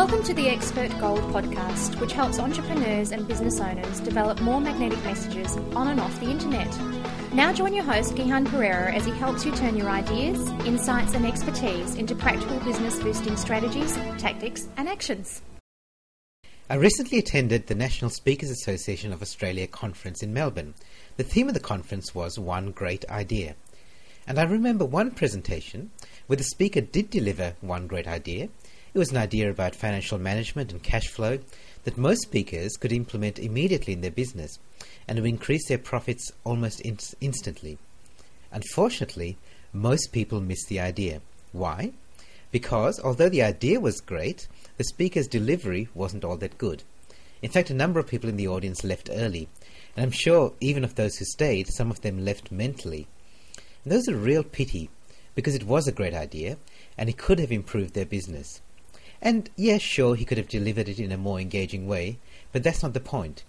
Welcome to the Expert Gold podcast, which helps entrepreneurs and business owners develop more magnetic messages on and off the internet. Now join your host, Gihan Perera, as he helps you turn your ideas, insights, and expertise into practical business boosting strategies, tactics, and actions. I recently attended the National Speakers Association of Australia conference in Melbourne. The theme of the conference was One Great Idea. And I remember one presentation where the speaker did deliver one great idea. It was an idea about financial management and cash flow that most speakers could implement immediately in their business and would increase their profits almost in- instantly. Unfortunately, most people missed the idea. Why? Because although the idea was great, the speaker's delivery wasn't all that good. In fact, a number of people in the audience left early, and I'm sure even of those who stayed, some of them left mentally. And those are a real pity because it was a great idea and it could have improved their business. And yes, sure, he could have delivered it in a more engaging way, but that's not the point.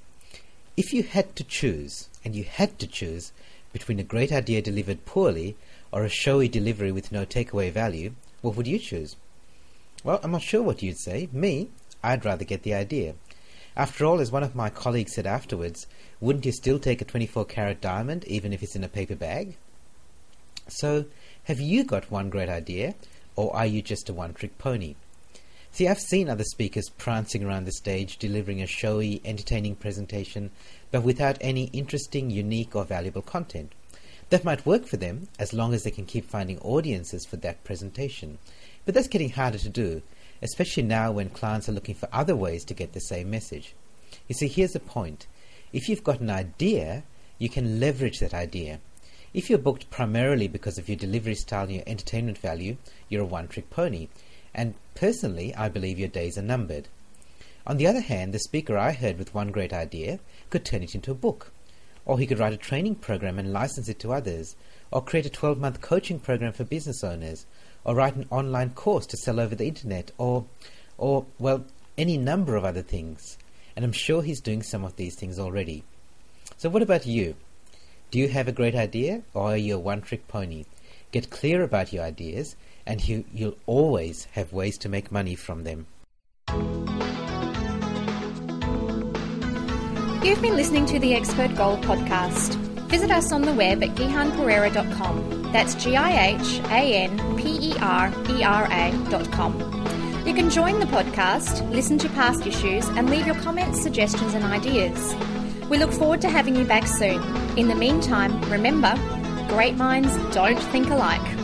If you had to choose, and you had to choose, between a great idea delivered poorly or a showy delivery with no takeaway value, what would you choose? Well, I'm not sure what you'd say. Me, I'd rather get the idea. After all, as one of my colleagues said afterwards, wouldn't you still take a 24 carat diamond even if it's in a paper bag? So, have you got one great idea, or are you just a one trick pony? See, I've seen other speakers prancing around the stage delivering a showy, entertaining presentation, but without any interesting, unique, or valuable content. That might work for them as long as they can keep finding audiences for that presentation. But that's getting harder to do, especially now when clients are looking for other ways to get the same message. You see, here's the point if you've got an idea, you can leverage that idea. If you're booked primarily because of your delivery style and your entertainment value, you're a one trick pony. And personally, I believe your days are numbered. On the other hand, the speaker I heard with one great idea could turn it into a book. Or he could write a training program and license it to others. Or create a 12 month coaching program for business owners. Or write an online course to sell over the internet. Or, or, well, any number of other things. And I'm sure he's doing some of these things already. So, what about you? Do you have a great idea, or are you a one trick pony? Get clear about your ideas, and you, you'll always have ways to make money from them. You've been listening to the Expert Gold podcast. Visit us on the web at gihanperera.com. That's G I H A N P E R E R A.com. You can join the podcast, listen to past issues, and leave your comments, suggestions, and ideas. We look forward to having you back soon. In the meantime, remember great minds don't think alike.